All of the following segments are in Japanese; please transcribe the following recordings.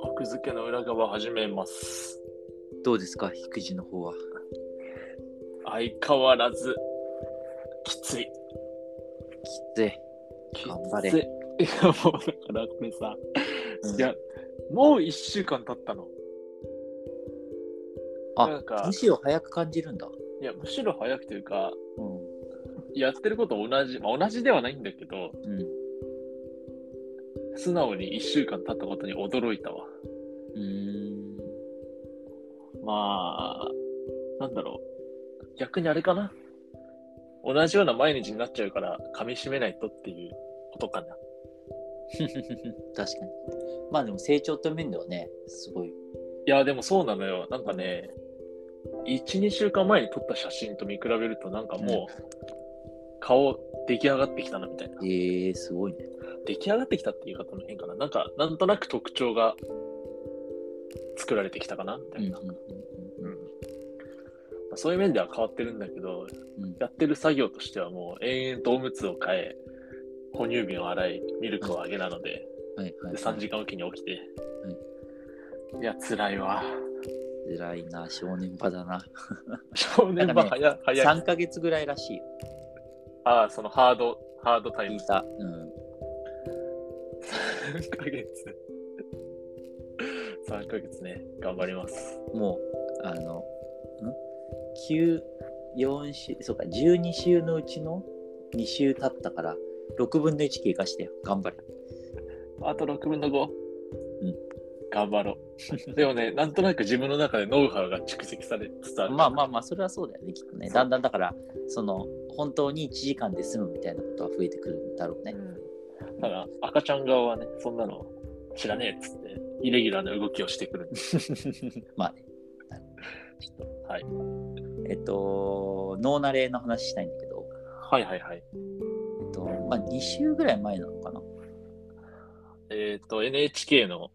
奥付けの裏側始めます。どうですか、育児の方は。相変わらず、きつい。きつい。きつい頑張れいや、もうだからこれさ、うんいや、もう1週間経ったの。なあんかむしろ早く感じるんだ。いや、むしろ早くというか、うん。やってること同じ、まあ、同じではないんだけど、うん。素直に1週間経ったことに驚いたわ。うーん。まあ、なんだろう。逆にあれかな。同じような毎日になっちゃうから、噛み締めないとっていうことかな。確かに。まあでも成長という面ではね、すごい。いや、でもそうなのよ。なんかね、1、2週間前に撮った写真と見比べると、なんかもう、顔出来上がってきたなみたいな。えー、すごいね。出来上がってきたっていう方の変かな。なんか、なんとなく特徴が作られてきたかなみたいな。そういう面では変わってるんだけど、うんうん。やってる作業としてはもう延々とおむつを変え、哺乳瓶を洗い、ミルクをあげなので、はいはい、で3時間おきに起きて、はいや、辛いわ。辛いな、正念場だな。少年場早、早い。3ヶ月ぐらいらしいよ。ああ、そのハード、ハードタイム聞い。た。うん。3ヶ月。3ヶ月ね、頑張ります。もう、あの、ん ?9、4週、そうか、12週のうちの2週経ったから、6分の1経過してよ。頑張れ。あと6分の5。うん頑張ろう。でもね、なんとなく自分の中でノウハウが蓄積されつつある。まあまあまあ、それはそうだよね、きっとね。だんだんだから、その、本当に1時間で済むみたいなことは増えてくるんだろうね。うんただ、赤ちゃん側はね、そんなの知らねえっつって、イレギュラーな動きをしてくる まあね。ちょっと、はい。えっと、脳慣れの話したいんだけど、はいはいはい。えっと、まあ2週ぐらい前なのかな。えっ、と、NHK の、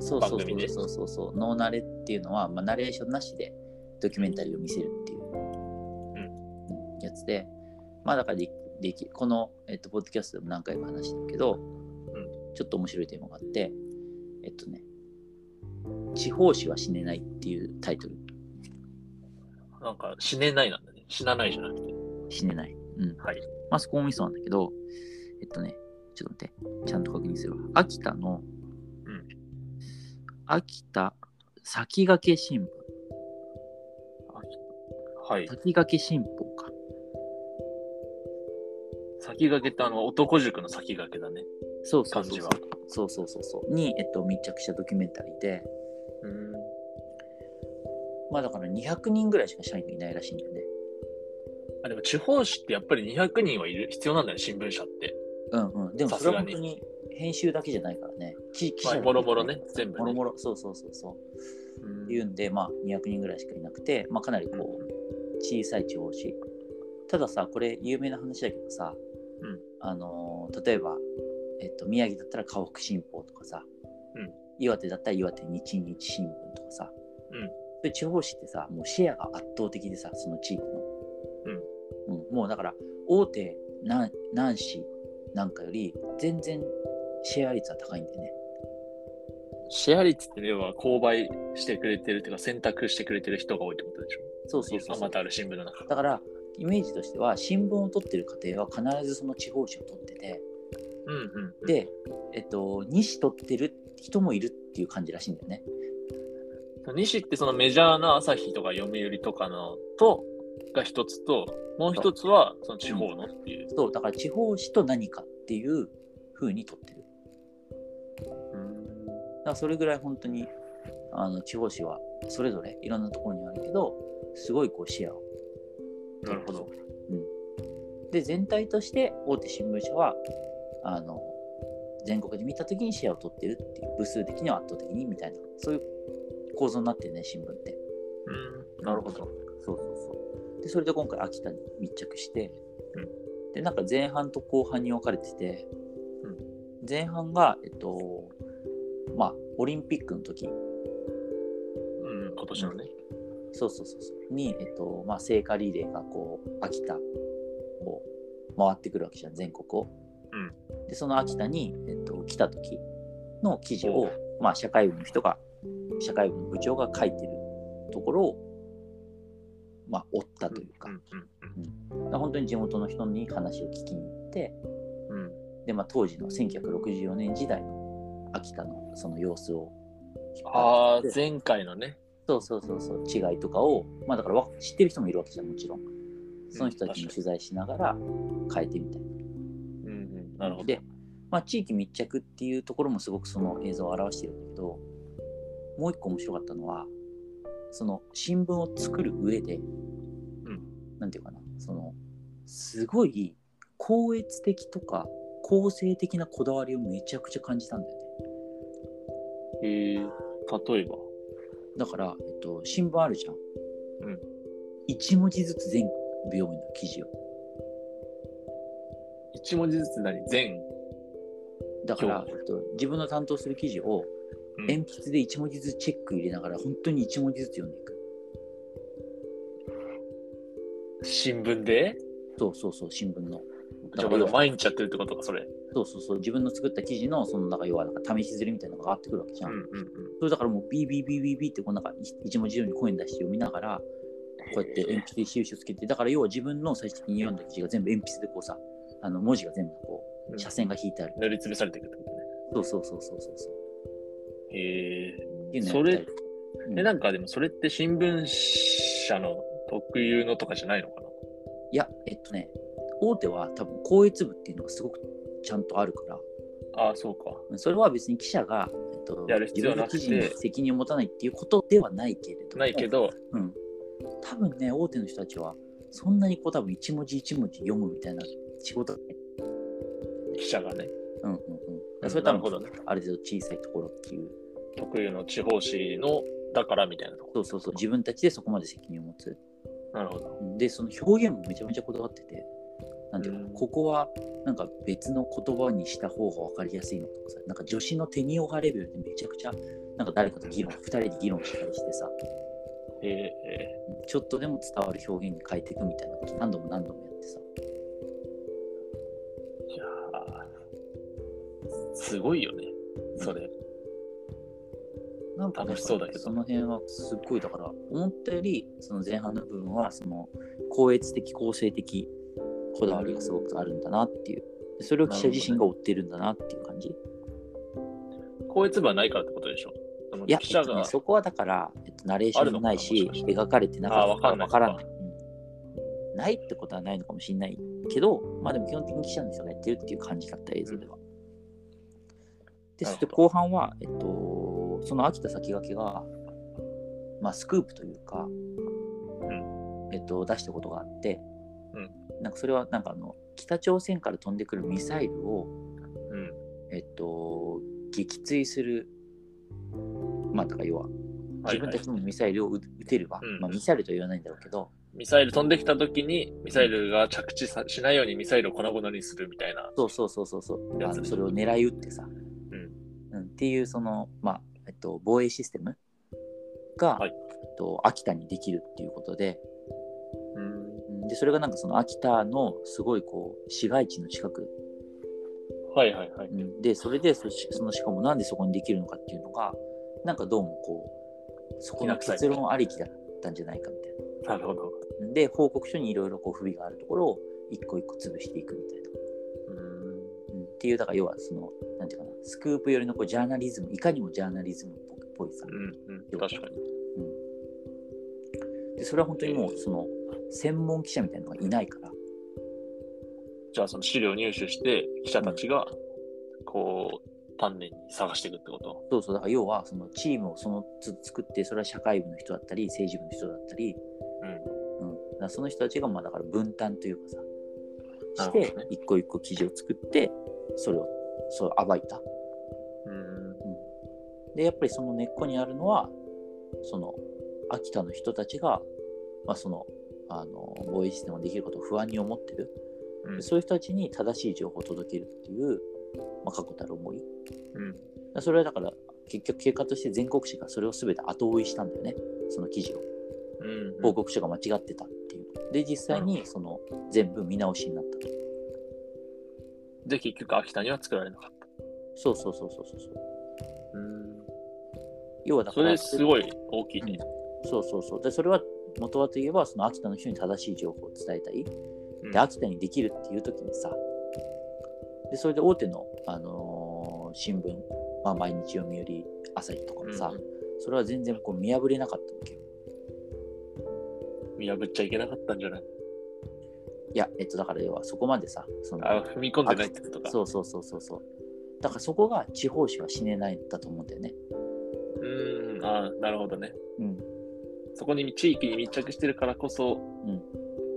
そうそうそうそうそうそう。脳慣れっていうのは、まあ、ナレーションなしでドキュメンタリーを見せるっていう、うんやつで、まあだからででき、この、えっと、ポッドキャストでも何回か話したけど、んちょっと面白いテーマがあって、えっとね、地方紙は死ねないっていうタイトル。なんか、死ねないなんだね。死なないじゃなくて。死ねない。うん。はい。まあそこもミソなんだけど、えっとね、ちょっと待って、ちゃんと確認するわ。秋田の、うん秋田先駆け新聞。はい。先駆け新報か。先駆けってあの、男塾の先駆けだね。そうそうそう感じは。そうそうそうそう。に、えっと、密着したドキュメンタリーで、うん。まあだから200人ぐらいしか社員がいないらしいんだよね。あ、でも地方紙ってやっぱり200人はいる、必要なんだね、新聞社って。うんうん。でもそれは本当に編集だけじゃないからね。記記者まあ、もろもろね、全部ね。もろもろ、そうそうそうそう。うん。いうんで、まあ200人ぐらいしかいなくて、まあかなりこう、小さい地方紙。たださ、これ有名な話だけどさ、うん。あのー例えば、えっと、宮城だったら河北新報とかさ、うん。岩手だったら岩手日日新聞とかさ、うん。地方紙ってさ、もうシェアが圧倒的でさ、その地域の。うん。もうだから、大手何何市なんかより、全然シェア率は高いんだよね。シェア率って要は購買してくれてるっていうか選択してくれてる人が多いってことでしょ？そうそうそうそうあまたある新聞の中。だから、イメージとしては、新聞を取ってる家庭は必ずその地方紙を取ってて、うんうんうん。、で、えっと、2紙取ってる人もいるっていう感じらしいんだよね。西ってそのメジャーな朝日とか読売とかのとが一つと、もう一つはその地方のっていう。そう、だから地方紙と何かっていう風に取ってる。からそれぐらい本当にあの地方紙はそれぞれいろんなところにあるけど、すごいこうシェアをなるほど。うん、で全体として大手新聞社はあの全国で見た時にシェアを取ってるっていう部数的には圧倒的にみたいなそういう構造になってるね新聞って。うん、なるほど。そうそうそう。でそれで今回秋田に密着して、うん。でなんか前半と後半に分かれてて、うん。前半がえっとまあオリンピックの時。うん、今年のね。そうそうそうそう。に、えっとまあ、聖火リレーがこう秋田を回ってくるわけじゃん全国を。うん。でその秋田に、えっと、来た時の記事を、まあ、社会部の人が社会部の部長が書いてるところを、まあ、追ったというか,、うんうんだから本当に地元の人に話を聞きに行ってうん。うんで、まあ、当時の1964年時代の秋田のその様子をああ前回のね。そうそうそうそう違いとかをまあだからわ知ってる人もいるわけじゃんもちろん。その人たちに取材しながら変えてみたいな。うんうんなるほどで、まあ、地域密着っていうところもすごくその映像を表してるんだけどもう一個面白かったのはその新聞を作る上で、んなんていうかなそのすごい高越的とか構成的なこだわりをめちゃくちゃ感じたんだよねへえ例えば？だから、えっと、新聞あるじゃん、うん。一文字ずつ全部読むの記事を。一文字ずつ何？全。だから、今えっと、自分の担当する記事をうん。鉛筆で一文字ずつチェック入れながら本当に一文字ずつ読んでいく。新聞で？そうそうそう新聞の。じゃあまだ毎日やってるってことかそれそうそうそう自分の作った記事のその中要はなんか試し刷りみたいなのが上がってくるわけじゃん、うんうんうん。それだからもうビービービービービーってこうなんか一文字読みに声に出して読みながらこうやって鉛筆で印をつけてだから要は自分の最終的に読んだ記事が全部鉛筆でこうさあの文字が全部こううん。斜線が引いてある、塗りつぶされていくってことね。そうそうそうそうそうそう。へえっていうん。えなんかでもそれって新聞社の特有のとかじゃないのかな？いやえっとね大手は多分校閲部っていうのがすごくちゃんとあるから。ああそうか。それは別に記者が、えっと、やる必要な記事に責任を持たないっていうことではないけれどもないけど。うん、多分ね大手の人たちはそんなにこう多分一文字一文字読むみたいな仕事がね記者がね。うんうんうん。うんそれ多分ねある程度小さいところっていう。特有の地方紙のだからみたいなとこ。そうそうそう。自分たちでそこまで責任を持つ。なるほど。うん。でその表現もめちゃめちゃこだわっててなんていうここはなんか別の言葉にした方が分かりやすいのとかさなんか女子のテニオハレベルでめちゃくちゃなんか誰かと議論2人で議論したりしてさ。ええうんちょっとでも伝わる表現に変えていくみたいなこと何度も何度もやってさ。いやーすごいよね。それ。なんかね楽しそうだけど。その辺はすっごいだから思ったよりその前半の部分はその高越的構成的こだわりがすごくあるんだなっていう。でそれを記者自身が追ってるんだなっていう感じ、校閲部はないからってことでしょ？いや、記者がえっとね、そこはだから、えっと、ナレーションもないし描かれてなかったかんないわからない、うん。ないってことはないのかもしれないけどまあでも基本的に記者の人がやってるっていう感じだった映像では、でそして後半は、えっと、その秋田先駆けが、まあ、スクープというか、えっと、出したことがあって、うんなんかそれはなんかあの北朝鮮から飛んでくるミサイルを、うん。えっと、撃墜する、まあ、だから要は自分たちもミサイルを撃撃てれば、うん。まあ、ミサイルとは言わないんだろうけど、ミサイル飛んできた時にミサイルが着地さしないようにミサイルを粉々にするみたいなそうそうそうそうそう。あのそれを狙い撃ってさ、うん。うん。っていうその、まあえっと、防衛システムが、はい。えっと、秋田にできるっていうことででそれがなんかその秋田のすごいこう市街地の近く、はいはいはい。うん。でそれで そのしかもなんでそこにできるのかっていうのがなんかどうもこうそこの結論ありきだったんじゃないかみたいな。なるほど。で報告書にいろいろこう不備があるところを一個一個潰していくみたいな。うん。うん。っていうだから要はそのなんていうかなスクープ寄りのこうジャーナリズムいかにもジャーナリズムっぽいさ、うんうん。確かに。でそれは本当にもうその専門記者みたいなのがいないから。じゃあその資料を入手して記者たちがこう丹念に探していくってこと？そうそう。だから要はそのチームをそのつ作ってそれは社会部の人だったり政治部の人だったり、うん。うん、その人たちがまあだから分担というかさして一個一個記事を作ってそれをそう暴いた。うん。でやっぱりその根っこにあるのはその秋田の人たちが、まあ、そのあの防衛システムができることを不安に思ってる、うん。でそういう人たちに正しい情報を届けるっていう、まあ、確固たる思い。うん。それはだから結局結果として全国紙がそれを全て後追いしたんだよね。その記事を。うん報告書が間違ってたっていうで実際にその全部見直しになったと。で、結局秋田には作られなかった。そうそうそうそうそうそう。うん。要はだから、それすごい大きいね。そうそうそう。で、それは元はといえば、その秋田の人に正しい情報を伝えたい。うんで、秋田にできるっていう時にさ、で、それで大手の、あのー新聞、まあ、毎日読売、朝日とかもさ、うんそれは全然こう見破れなかったわけよ。見破っちゃいけなかったんじゃない？いや、えっと、だから要はそこまでさ、そのあ、踏み込んでないってことか。そうそうそうそうそう。だからそこが地方紙は死ねないんだと思うんだよね。うん。あなるほどね。うん。そこに地域に密着してるからこそ、うん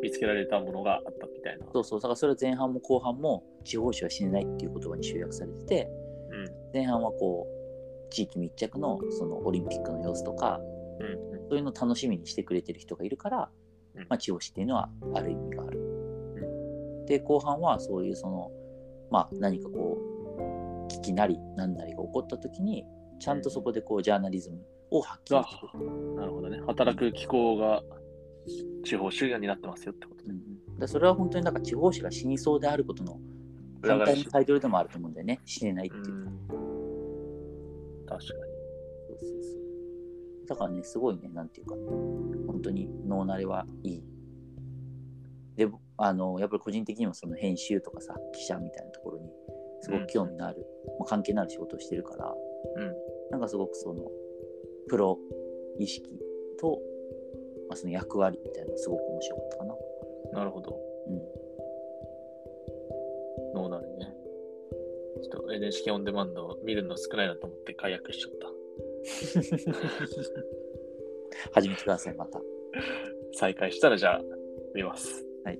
見つけられたものがあったみたいな。そうそう。だからそれは前半も後半も地方紙は死ねないっていう言葉に集約されてて、うん。前半はこう、地域密着のそのオリンピックの様子とか、うん。そういうのを楽しみにしてくれてる人がいるから、うんまあ、地方紙っていうのはある意味がある。で、後半はそういうその、まあ、何かこう、危機なり何なりが起こった時に、ちゃんとそこでこう、ジャーナリズムを発揮できる。なるほどね。働く機構が地方集団になってますよってことね。うんでそれは本当になんか地方紙が死にそうであることの裏返し反対の。タイトルでもあると思うんだよね。死ねないっていうう。ん。確かに。そうそうそうだからね、すごいね、なんていうか、本当に脳慣れはいい。で、あの、やっぱり個人的にもその編集とかさ、記者みたいなところにすごく興味のある、まあ、関係のある仕事をしてるから、うん。なんかすごくその、プロ意識と、まあ、その役割みたいなのがすごく面白かったかな。なるほど。うん。脳なるね。ちょっと NHK オンデマンド見るの少ないなと思って解約しちゃった。始めてください、また。再開したらじゃあ見ます。はい。